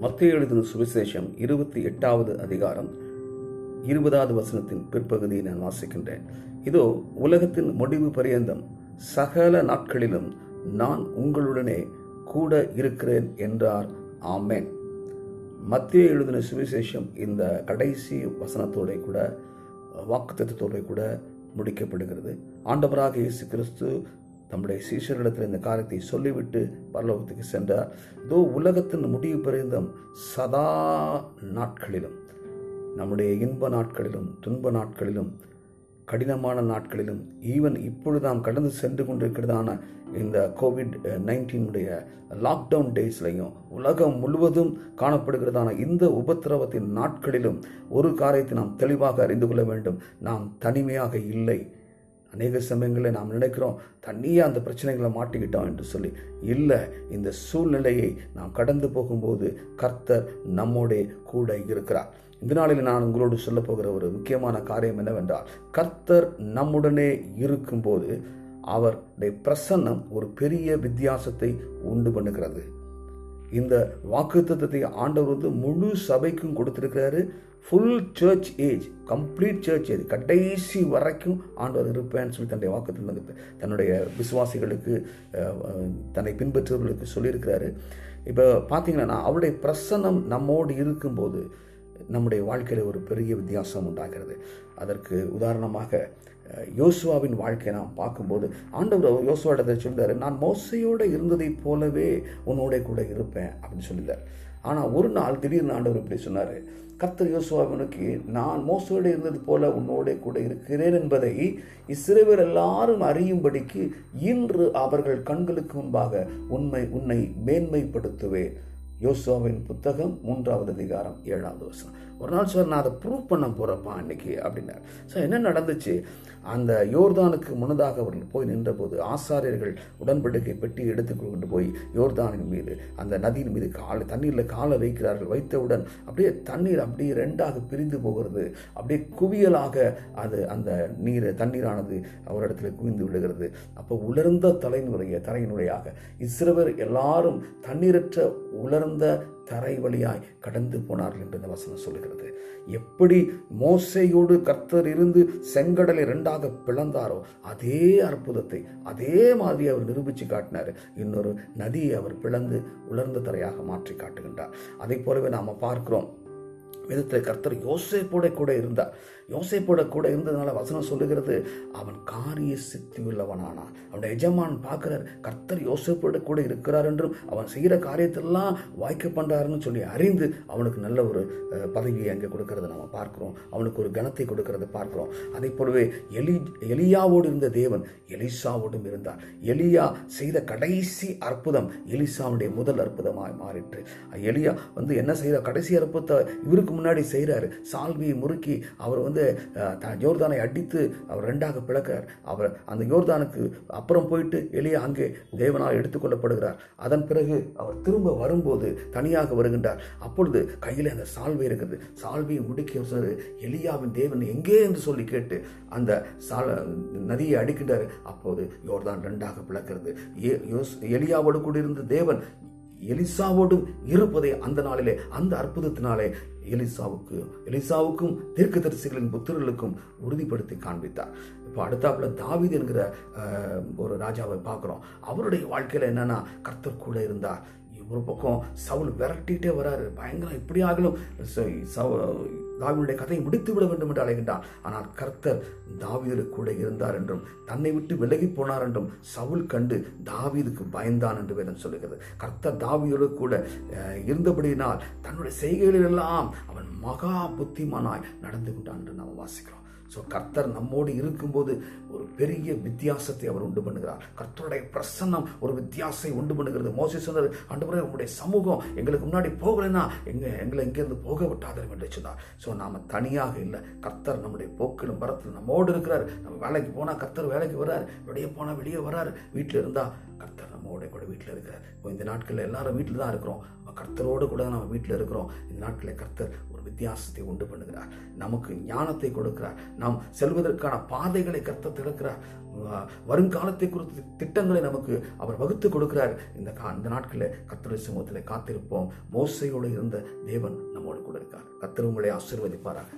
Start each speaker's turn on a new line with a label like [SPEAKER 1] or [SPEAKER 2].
[SPEAKER 1] மத்திய எழுதின சுவிசேஷம் இருபத்தி எட்டாவது அதிகாரம் இருபதாவது வசனத்தின் பிற்பகுதியை நான் வாசிக்கின்றேன். இதோ உலகத்தின் முடிவு பரியந்தம். சகல நாட்களிலும் நான் உங்களுடனே கூட இருக்கிறேன் என்றார். ஆமென். மத்திய எழுதின சுவிசேஷம் இந்த கடைசி வசனத்தோட கூட வாக்குத்தத்தோட கூட முடிக்கப்படுகிறது. ஆண்டவராக இயேசு கிறிஸ்து தம்முடைய சீஷர்களிடத்தில் இந்த காரியத்தை சொல்லிவிட்டு பரலோகத்துக்கு சென்றார். இதோ உலகத்தின் முடிவு பரிந்தம் சதா நாட்களிலும் நம்முடைய இன்ப நாட்களிலும் துன்ப நாட்களிலும் கடினமான நாட்களிலும் ஈவன் இப்பொழுது நாம் கடந்து சென்று கொண்டிருக்கிறதான இந்த கோவிட் நைன்டீனுடைய லாக்டவுன் டேஸ்லையும் உலகம் முழுவதும் காணப்படுகிறதான இந்த உபத்திரவத்தின் நாட்களிலும் ஒரு காரியத்தை நாம் தெளிவாக அறிந்து கொள்ள வேண்டும். நாம் தனிமையாக இல்லை. அநேக சமயங்களில் நாம் நினைக்கிறோம் தனியாக அந்த பிரச்சனைகளை மாட்டிக்கிட்டோம் என்று சொல்லி. இல்லை இந்த சூழ்நிலையை நாம் கடந்து போகும்போது கர்த்தர் நம்மோடே கூட இருக்கிறார். இந்த நாளில் நான் உங்களோடு சொல்ல போகிற ஒரு முக்கியமான காரியம் என்னவென்றால் கர்த்தர் நம்முடனே இருக்கும்போது அவருடைய பிரசன்னம் ஒரு பெரிய வித்தியாசத்தை உண்டு பண்ணுகிறது. இந்த வாக்குத்தத்தத்தை ஆண்டவர் வந்து முழு சபைக்கும் கொடுத்துருக்கிறாரு. Full church age complete church age கடைசி வரைக்கும் ஆண்டவர் இருப்பேன்னு சொல்லி தன்னுடைய வாக்கு தன்னுடைய விசுவாசிகளுக்கு தன்னை பின்பற்றுபவர்களுக்கு சொல்லியிருக்கிறாரு. இப்போ பார்த்தீங்கன்னா அவருடைய பிரசன்னம் நம்மோடு இருக்கும்போது நம்முடைய வாழ்க்கையில் ஒரு பெரிய வித்தியாசம் உண்டாகிறது. அதற்கு உதாரணமாக யோசுவாவின் வாழ்க்கையை நாம் பார்க்கும்போது ஆண்டவர் யோசுவாடத்தை சொல்லிட்டாரு நான் மோசையோடு இருந்ததைப் போலவே உன்னோட கூட இருப்பேன் அப்படின்னு சொல்லிட்டார். ஆனால் ஒரு நாள் திடீர்னு ஆண்டவர் இப்படி சொன்னார் கத்தர் யோசுவாவினுக்கு நான் மோசோடு இருந்தது போல உன்னோட கூட இருக்கிறேன் என்பதை இஸ்ரேவர் எல்லாரும் அறியும்படிக்கு இன்று அவர்கள் கண்களுக்கு முன்பாக உண்மை உன்னை மேன்மைப்படுத்துவேன். யோசுவாவின் புத்தகம் மூன்றாவது அதிகாரம் ஏழாவது வருஷம் ஒரு நாள் சார் நான் அதை ப்ரூவ் பண்ண போகிறப்பா அன்னைக்கு அப்படின்னார். சார் என்ன நடந்துச்சு? அந்த யோர்தானுக்கு முன்னதாக அவர்கள் போய் நின்றபோது ஆசாரியர்கள் உடன்படிக்கை பெட்டி எடுத்து கொண்டு போய் யோர்தானின் மீது அந்த நதியின் மீது காலை தண்ணீரில் காலை வைக்கிறார்கள் வைத்தவுடன் அப்படியே தண்ணீர் அப்படியே ரெண்டாக பிரிந்து போகிறது. அப்படியே குவியலாக அது அந்த நீர் தண்ணீரானது ஒரு இடத்துல குவிந்து விடுகிறது அப்போ உலர்ந்த தலைமுறைய தலையினுடையாக இஸ்ரவர் எல்லாரும் தண்ணீரற்ற உலர்ந்த தரை வழியாய் கடந்து போனார்கள் என்று இந்த வசனம் சொல்லுகிறது. எப்படி மோசையோடு கர்த்தர் இருந்து செங்கடலை இரண்டாக பிளந்தாரோ அதே அற்புதத்தை அதே மாதிரி அவர் நிரூபித்து காட்டினார். இன்னொரு நதியை அவர் பிளந்து உலர்ந்த தரையாக மாற்றி காட்டுகின்றார். அதை போலவே நாம் பார்க்கிறோம் விதத்தில் கர்த்தர் யோசேப்போட கூட இருந்தார். யோசேப்போட கூட இருந்ததுனால வசனம் சொல்லுகிறது அவன் காரிய சித்தி உள்ளவனானான் அவனுடைய எஜமான் பார்க்கிறார் கர்த்தர் யோசேப்போட கூட இருக்கிறார் என்றும் அவன் செய்கிற காரியத்தெல்லாம் வாய்க்க பண்ணுறாருன்னு சொல்லி அறிந்து அவனுக்கு நல்ல ஒரு பதவியை அங்கே கொடுக்கறத நம்ம பார்க்குறோம். அவனுக்கு ஒரு கனத்தை கொடுக்கறத பார்க்குறோம். அதே போலவே எலி எலியாவோடு இருந்த தேவன் எலிசாவோடும் இருந்தார். எலியா செய்த கடைசி அற்புதம் எலிசாவுடைய முதல் அற்புதமாக மாறிற்று. எலியா வந்து என்ன செய்த கடைசி அற்புதத்தை இவருக்கு முன்னாடி செய்கிறாரு சால்வியை முறுக்கி அவர் வந்து யோர்தானை அடித்து அவர் ரெண்டாக பிளக்கிறார். அவர் அந்த யோர்தானுக்கு அப்புறம் போயிட்டு எளிய அங்கே தேவனால் எடுத்துக்கொள்ளப்படுகிறார் அதன் பிறகு அவர் திரும்ப வரும்போது தனியாக வருகின்றார். அப்பொழுது கையில் அந்த சால்வை இருக்குது. சால்வியை முடுக்கி சொன்னார் எலியாவின் தேவன் எங்கே என்று சொல்லி கேட்டு அந்த சால் நதியை அடிக்கின்றார். அப்போது யோர்தான் ரெண்டாக பிளக்கிறது. எலியாவோடு கூட இருந்த தேவன் எலிசாவோடும் இருப்பதை அந்த நாளிலே அந்த அற்புதத்தினாலே எலிசாவுக்கு எலிசாவுக்கும் தீர்க்கதரிசிகளின் புத்திரர்களுக்கும் உறுதிப்படுத்தி காண்பித்தார். இப்போ அடுத்தாப்புல தாவித் என்கிற ஒரு ராஜாவை பார்க்குறோம். அவருடைய வாழ்க்கையில் என்னன்னா கர்த்தர் கூட இருந்தார். ஒரு பக்கம் சவுல் விரட்டிகிட்டே வராரு. பயங்கரம் இப்படி ஆகலும். தாவியுடைய கதையை முடித்து விட வேண்டும் என்று அழைகின்றான் ஆனால் கர்த்தர் தாவீது கூட இருந்தார் என்றும் தன்னை விட்டு விலகி போனார் என்றும் சவுல் கண்டு தாவீதுக்கு பயந்தான் என்று வேதம் சொல்லுகிறது. கர்த்தர் தாவீதோடு கூட இருந்தபடியினால் தன்னுடைய செய்கைகளிலெல்லாம் அவன் மகா புத்திமானாய் நடந்து கொண்டான் என்று நாம் வாசிக்கிறோம். ஸோ கர்த்தர் நம்மோடு இருக்கும்போது ஒரு பெரிய வித்தியாசத்தை அவர் உண்டு பண்ணுகிறார். கர்த்தருடைய பிரசன்னம் ஒரு வித்தியாசத்தை உண்டு பண்ணுகிறது. மோசி சொன்னார் ஆண்டவரே உங்களுடைய சமூகம் எங்களுக்கு முன்னாடி போகலைன்னா எங்க எங்களை இங்கேருந்து போக விட்டாதரும் என்று சொன்னார். ஸோ நாம் தனியாக இல்லை. கர்த்தர் நம்முடைய போக்கிலும் வரத்தில் நம்மோடு இருக்கிறார். நம்ம வேலைக்கு போனால் கர்த்தர் வேலைக்கு வர்றார் வெளியே போனால் வெளியே வர்றாரு வீட்டில் இருந்தால் கர்த்தர் நம்மோட கூட வீட்டில் இருக்கிறார் இப்போ இந்த நாட்களில் எல்லாரும் வீட்டில் தான் இருக்கிறோம். கர்த்தரோடு கூட நம்ம வீட்டில் இருக்கிறோம். இந்த நாட்களில் கர்த்தர் வித்தியாசத்தை உண்டு பண்ணுகிறார். நமக்கு ஞானத்தை கொடுக்கிறார். நாம் செல்வதற்கான பாதைகளை கத்த திறக்கிறார். வருங்காலத்தை குறித்து திட்டங்களை நமக்கு அவர் வகுத்து கொடுக்கிறார். இந்த கா இந்த நாட்களில் கத்தருடைய சமூகத்தில் காத்திருப்போம். மோசையோடு இருந்த தேவன் நம்மோடு கூட இருக்கார். கத்தர் உங்களை ஆசீர்வதிப்பாராக.